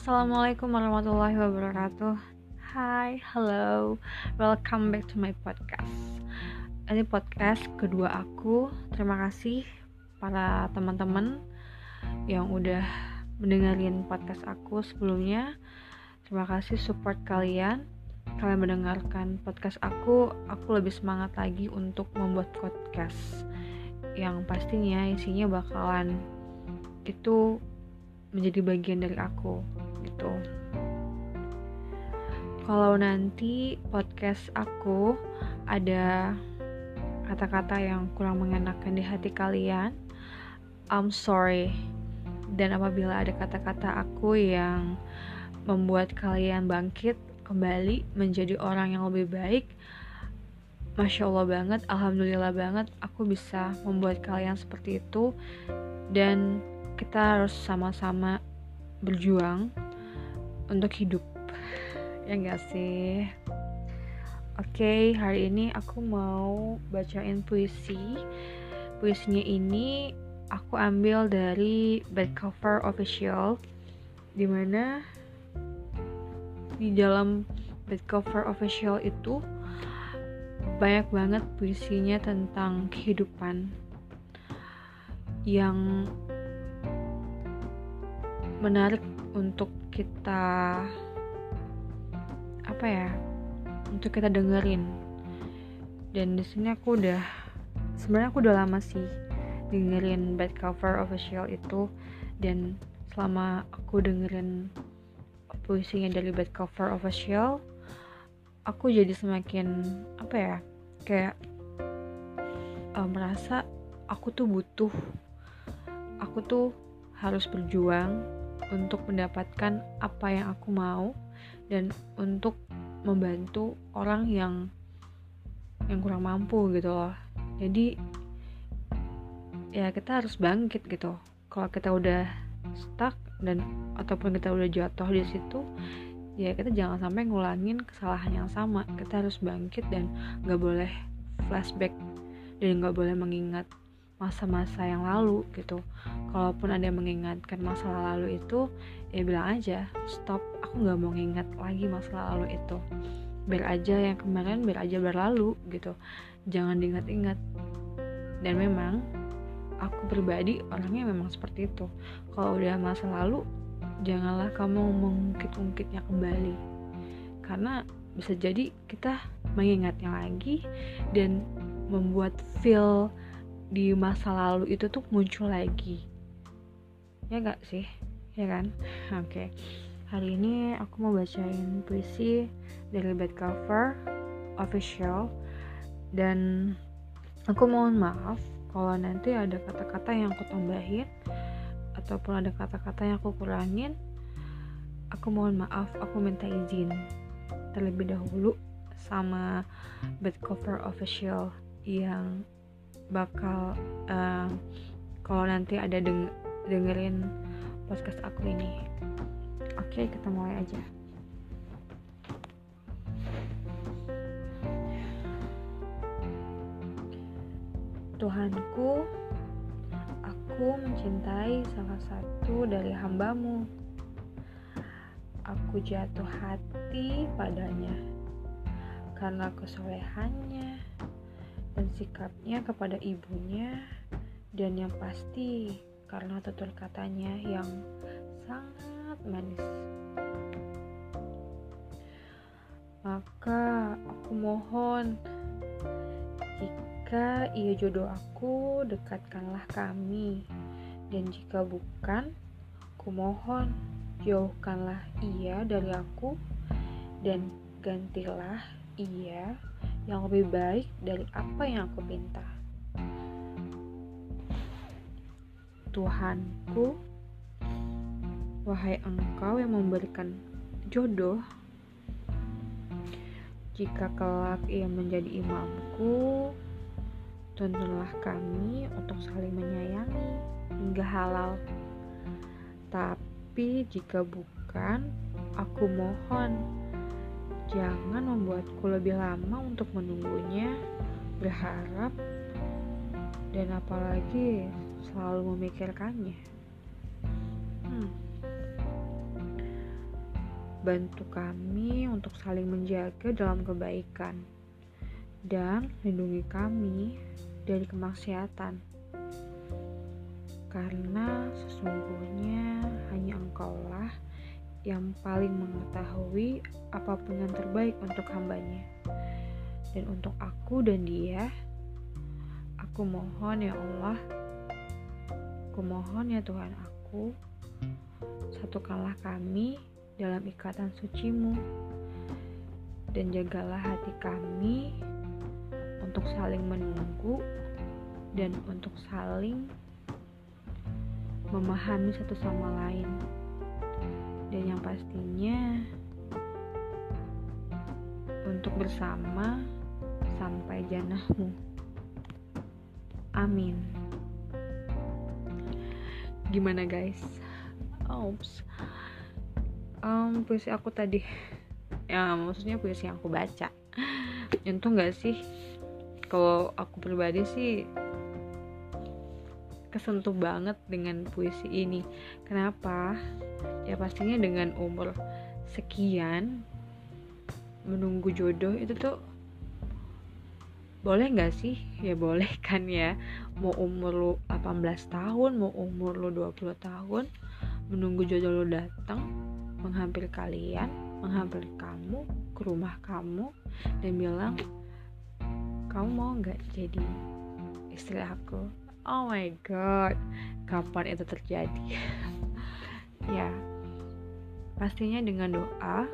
Assalamualaikum warahmatullahi wabarakatuh. Hai, hello, welcome back to my podcast. Ini podcast kedua aku. Terima kasih para teman-teman yang udah mendengarin podcast aku sebelumnya. Terima kasih support kalian. Kalian mendengarkan podcast aku, aku lebih semangat lagi untuk membuat podcast yang pastinya isinya bakalan itu menjadi bagian dari aku gitu. Kalau nanti podcast aku ada kata-kata yang kurang mengenakan di hati kalian, I'm sorry. Dan apabila ada kata-kata aku yang membuat kalian bangkit kembali menjadi orang yang lebih baik, Masya Allah banget, Alhamdulillah banget aku bisa membuat kalian seperti itu dan kita harus sama-sama berjuang untuk hidup. Ya gak sih? Oke hari ini aku mau bacain puisi. Puisinya ini aku ambil dari bad cover official di mana di dalam bad cover official itu banyak banget puisinya tentang kehidupan yang menarik untuk kita apa ya untuk kita dengerin. Dan di sini aku udah sebenarnya aku udah lama sih dengerin bad cover official itu. Dan selama aku dengerin puisinya dari bad cover official aku jadi semakin apa ya kayak uh, merasa aku tuh butuh aku tuh harus berjuang untuk mendapatkan apa yang aku mau dan untuk membantu orang yang yang kurang mampu gitu loh. Jadi ya kita harus bangkit gitu. Kalau kita udah stuck dan ataupun kita udah jatuh di situ ya kita jangan sampai ngulangin kesalahan yang sama. Kita harus bangkit dan nggak boleh flashback dan nggak boleh mengingat masa-masa yang lalu gitu kalaupun ada yang mengingatkan masa lalu itu ya bilang aja stop aku nggak mau ngingat lagi masa lalu itu. Biar aja yang kemarin biar aja berlalu gitu. Jangan diingat-ingat. Dan memang aku pribadi orangnya memang seperti itu. Kalau udah masa lalu janganlah kamu mengungkit-ungkitnya kembali. Karena bisa jadi kita mengingatnya lagi dan membuat feel di masa lalu itu tuh muncul lagi ya gak sih? Ya kan? Oke. Okay. hari ini aku mau bacain puisi dari bad cover official. Dan aku mohon maaf kalau nanti ada kata-kata yang aku tambahin ataupun ada kata-kata yang aku kurangin. Aku mohon maaf aku minta izin terlebih dahulu sama bad cover official yang bakal uh, kalau nanti ada deng dengerin podcast aku ini. Oke okay, kita mulai aja. Tuhanku aku mencintai salah satu dari hambamu. Aku jatuh hati padanya karena kesolehannya dan sikapnya kepada ibunya dan yang pasti karena tutur katanya yang sangat manis. Maka aku mohon jika ia jodoh aku, dekatkanlah kami. Dan jika bukan, aku mohon jauhkanlah ia dari aku dan gantilah ia yang lebih baik dari apa yang aku minta. Tuhanku, wahai Engkau yang memberikan jodoh, jika kelak ia menjadi imamku, tuntunlah kami untuk saling menyayangi hingga halal. Tapi jika bukan, aku mohon Jangan membuatku lebih lama untuk menunggunya, berharap, dan apalagi selalu memikirkannya. Hmm. bantu kami untuk saling menjaga dalam kebaikan dan lindungi kami dari kemaksiatan karena sesungguhnya hanya engkaulah yang paling mengetahui apa pun yang terbaik untuk hambanya dan untuk aku dan dia aku mohon ya Allah aku mohon ya Tuhan aku satukanlah kami dalam ikatan sucimu. Dan jagalah hati kami untuk saling menunggu dan untuk saling memahami satu sama lain. Dan yang pastinya untuk bersama sampai janahmu amin gimana guys? Oops um, puisi aku tadi. Ya maksudnya puisi yang aku baca. Nyentuh nggak sih? Kalau aku pribadi sih kesentuh banget dengan puisi ini. Kenapa? Ya pastinya dengan umur sekian menunggu jodoh itu tuh boleh nggak sih ya boleh kan ya mau umur lu 18 tahun mau umur lu 20 tahun menunggu jodoh lu datang menghampiri kalian, menghampiri kamu ke rumah kamu dan bilang kamu mau nggak jadi istri aku? Oh my god, kapan itu terjadi? ya, pastinya dengan doa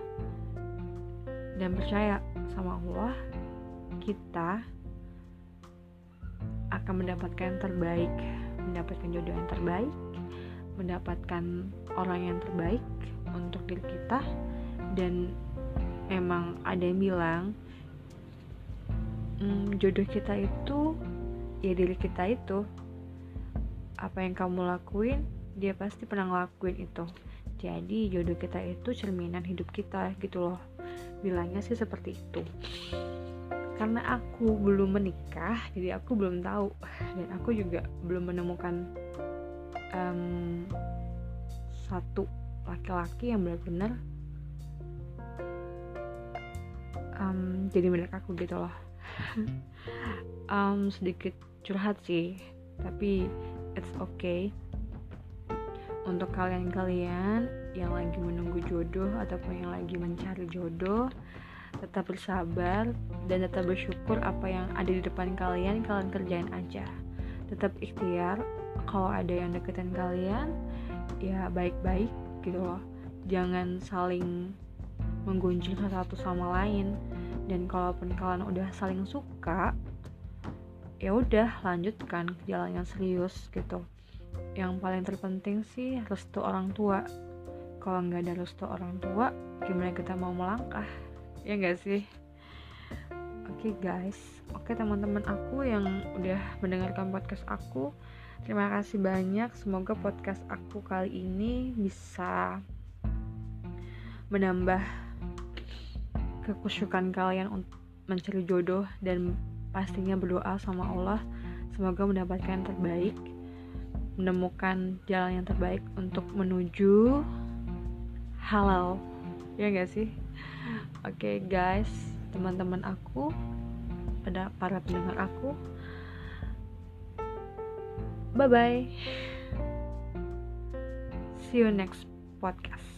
dan percaya sama Allah, kita akan mendapatkan yang terbaik, mendapatkan jodoh yang terbaik, mendapatkan orang yang terbaik untuk diri kita. Dan memang ada yang bilang hmm, jodoh kita itu ya diri kita itu. Apa yang kamu lakuin dia pasti pernah ngelakuin itu. Jadi jodoh kita itu cerminan hidup kita gitu loh. Bilangnya sih seperti itu karena aku belum menikah jadi aku belum tahu. Dan aku juga belum menemukan um, satu laki-laki yang benar-benar um, jadi milik aku gitu loh. Um, sedikit curhat sih tapi it's okay. Untuk kalian-kalian yang lagi menunggu jodoh ataupun yang lagi mencari jodoh tetap bersabar dan tetap bersyukur apa yang ada di depan kalian kalian kerjain aja. Tetap ikhtiar kalau ada yang deketin kalian ya baik-baik gitu loh. Jangan saling menggunjing satu sama lain. Dan kalaupun kalian udah saling suka ya udah lanjutkan ke jalan yang serius gitu. Yang paling terpenting sih restu orang tua. Kalau nggak ada restu orang tua gimana kita mau melangkah ya nggak sih? Oke okay, guys. Oke okay, teman-teman aku yang udah mendengarkan podcast aku Terima kasih banyak. Semoga podcast aku kali ini bisa menambah kekusyukan kalian untuk mencari jodoh dan pastinya berdoa sama Allah. Semoga mendapatkan yang terbaik menemukan jalan yang terbaik untuk menuju halal. Ya gak sih oke okay, guys teman-teman aku pada para pendengar aku Bye bye. See you next podcast.